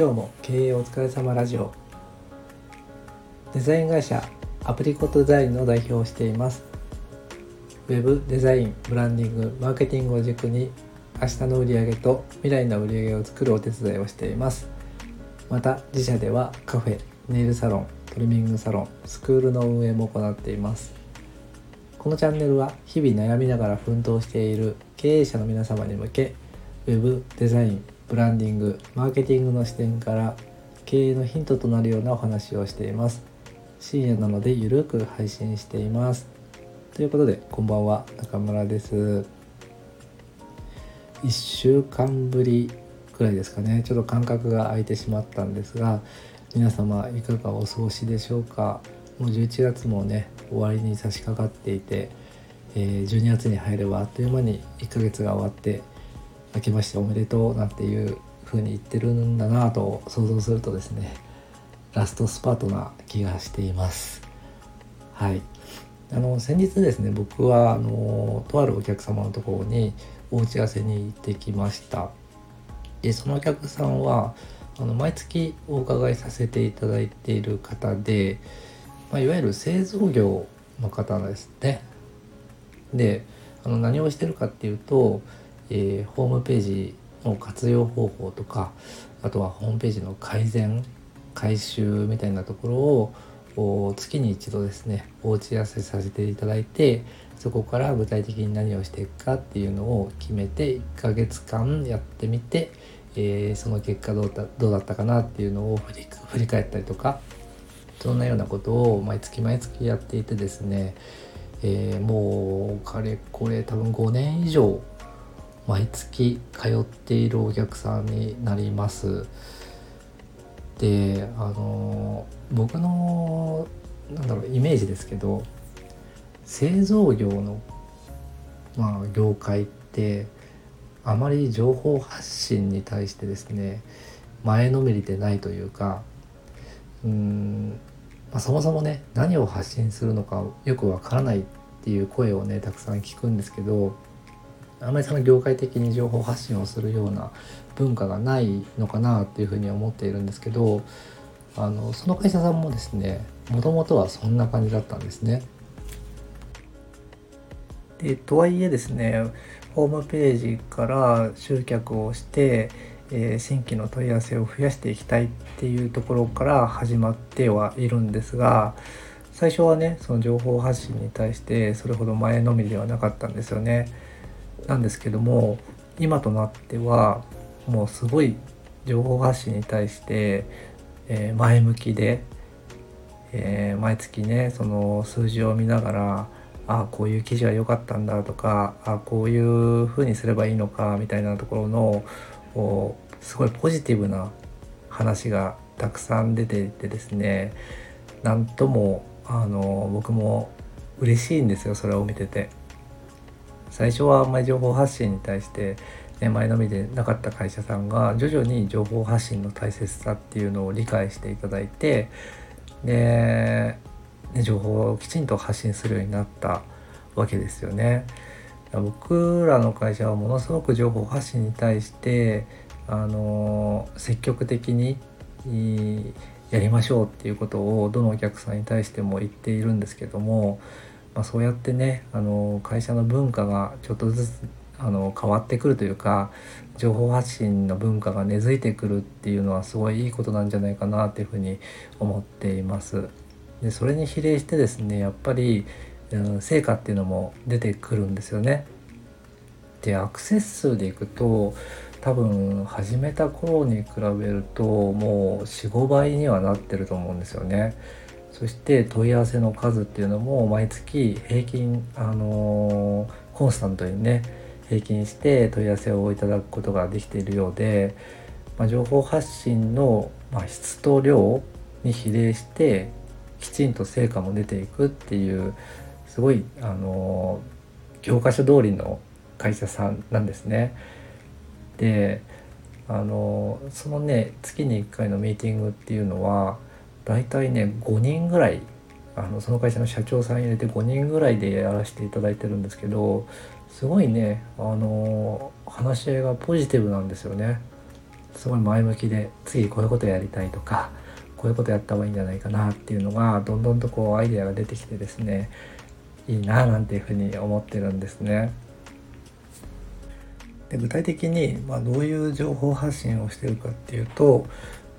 今日も経営お疲れ様ラジオ。デザイン会社アプリコットデザインの代表をしています。ウェブデザインブランディングマーケティングを軸に明日の売り上げと未来の売り上げを作るお手伝いをしています。また自社ではカフェネイルサロントリミングサロンスクールの運営も行っています。このチャンネルは日々悩みながら奮闘している経営者の皆様に向けウェブデザインブランディングマーケティングの視点から経営のヒントとなるようなお話をしています。深夜なのでゆるく配信しています。ということでこんばんは。中村です。1週間ぶりくらいですかね。ちょっと間隔が空いてしまったんですが皆様いかがお過ごしでしょうか。もう11月もね終わりに差し掛かっていて、えー、12月に入ればあっという間に1ヶ月が終わって明けましておめでとうなんていう風に言ってるんだなと想像するとですねラストスパートな気がしています。はい。あの先日ですね僕はあのとあるお客様のところにお打ち合わせに行ってきました。でそのお客さんはあの毎月お伺いさせていただいている方で、まあ、いわゆる製造業の方ですね。であの何をしてるかっていうとえー、ホームページの活用方法とかあとはホームページの改善改修みたいなところを月に一度ですねお打ち合わせさせていただいてそこから具体的に何をしていくかっていうのを決めて1ヶ月間やってみて、えー、その結果どうだどうだったかなっていうのを振り返ったりとかそんなようなことを毎月毎月やっていてですね、えー、もうかれこれ多分5年以上毎月通っているお客さんになります。であの僕のなんだろうイメージですけど製造業の、まあ、業界ってあまり情報発信に対してですね前のめりでないというかうん、まあ、そもそもね何を発信するのかよくわからないっていう声をねたくさん聞くんですけどあまりその業界的に情報発信をするような文化がないのかなっていうふうに思っているんですけどあのその会社さんもですねもともとはそんな感じだったんですね。でとはいえですねホームページから集客をして、えー、新規の問い合わせを増やしていきたいっていうところから始まってはいるんですが最初はねその情報発信に対してそれほど前のみではなかったんですよね。なんですけども今となってはもうすごい情報発信に対して、えー、前向きで、えー、毎月ねその数字を見ながらあこういう記事は良かったんだとかあこういう風にすればいいのかみたいなところのすごいポジティブな話がたくさん出ていてですねなんともあの僕も嬉しいんですよそれを見てて。最初はあんまり情報発信に対して、ね、前のめりでなかった会社さんが徐々に情報発信の大切さっていうのを理解していただいてで、ね、情報をきちんと発信するようになったわけですよね。僕らの会社はものすごく情報発信に対してあの積極的にやりましょうっていうことをどのお客さんに対しても言っているんですけどもまあ、そうやってねあの会社の文化がちょっとずつあの変わってくるというか情報発信の文化が根付いてくるっていうのはすごいいいことなんじゃないかなっていうふうに思っています。でそれに比例してですねやっぱり、うん、成果っていうのも出てくるんですよね。でアクセス数でいくと多分始めた頃に比べるともう45倍にはなってると思うんですよね。そして問い合わせの数っていうのも毎月平均あのー、コンスタントにね平均して問い合わせをいただくことができているようで、まあ、情報発信の、まあ、質と量に比例してきちんと成果も出ていくっていうすごいあのー、教科書通りの会社さんなんですね。であのー、そのね月に1回のミーティングっていうのは大体ね5人ぐらいあのその会社の社長さん入れて5人ぐらいでやらせていただいてるんですけどすごいねあの話し合いがポジティブなんですよね。すごい前向きで次こういうことやりたいとかこういうことやった方がいいんじゃないかなっていうのがどんどんとこうアイデアが出てきてですねいいななんていうふうに思ってるんですね。で具体的に、まあ、どういう情報発信をしてるかっていうと、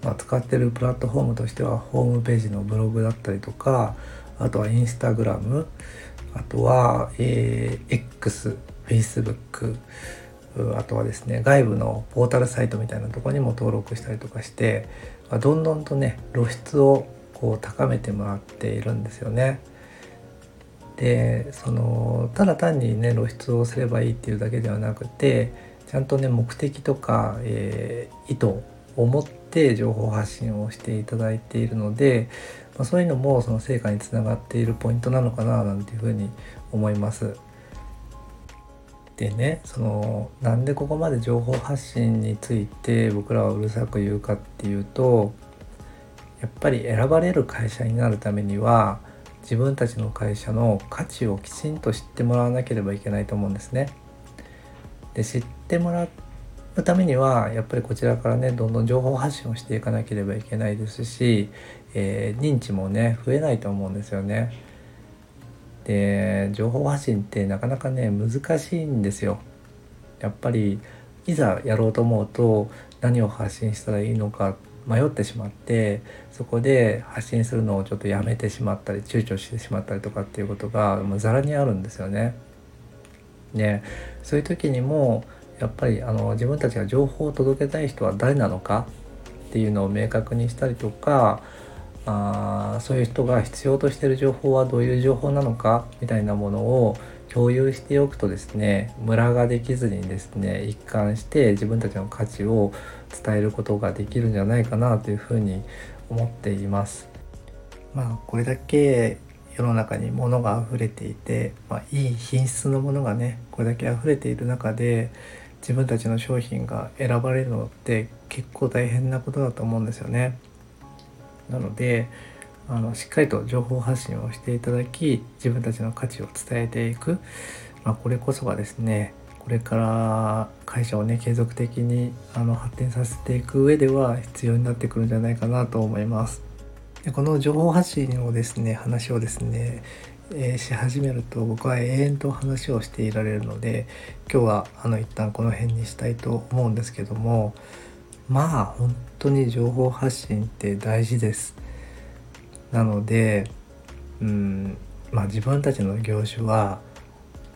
まあ、使ってるプラットフォームとしてはホームページのブログだったりとかあとはインスタグラムあとは、えー、X、Facebook あとはですね外部のポータルサイトみたいなところにも登録したりとかして、まあ、どんどんとね露出をこう高めてもらっているんですよね。でそのただ単にね露出をすればいいっていうだけではなくてちゃんとね目的とか、えー、意図を持って情報発信をしていただいているので、まあ、そういうのもその成果につながっているポイントなのかななんていうふうに思います。でねそのなんでここまで情報発信について僕らはうるさく言うかっていうとやっぱり選ばれる会社になるためには自分たちの会社の価値をきちんと知ってもらわなければいけないと思うんですね。で知ってもらうためにはやっぱりこちらからねどんどん情報発信をしていかなければいけないですし、えー、認知もね増えないと思うんですよね。で情報発信ってなかなかね難しいんですよ。やっぱりいざやろうと思うと何を発信したらいいのか迷ってしまってそこで発信するのをちょっとやめてしまったり躊躇してしまったりとかっていうことがもうざらにあるんですよね。ねそういう時にもやっぱりあの自分たちが情報を届けたい人は誰なのかっていうのを明確にしたりとかあそういう人が必要としている情報はどういう情報なのかみたいなものを共有しておくとですねムラができずにですね一貫して自分たちの価値を伝えることができるんじゃないかなというふうに思っています。まあこれだけ世の中に物が溢れていて、まあ、いい品質のものがねこれだけ溢れている中で自分たちの商品が選ばれるのって結構大変なことだと思うんですよね。なのであのしっかりと情報発信をしていただき自分たちの価値を伝えていく、まあ、これこそがですねこれから会社をね継続的にあの発展させていく上では必要になってくるんじゃないかなと思います。でこの情報発信をですね話をですね、えー、し始めると僕は永遠と話をしていられるので今日はあの一旦この辺にしたいと思うんですけどもまあ本当に情報発信って大事です。なのでうんまあ自分たちの業種は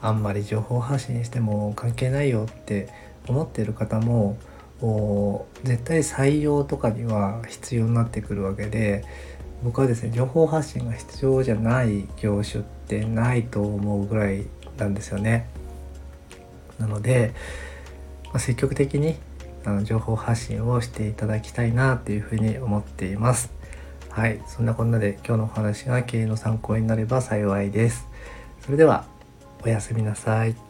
あんまり情報発信しても関係ないよって思ってる方も絶対採用とかには必要になってくるわけで僕はですね情報発信が必要じゃない業種ってないと思うぐらいなんですよね。なので、まあ、積極的にあの情報発信をしていただきたいなというふうに思っています。はい、そんなこんなで今日のお話が経営の参考になれば幸いです。それではおやすみなさい。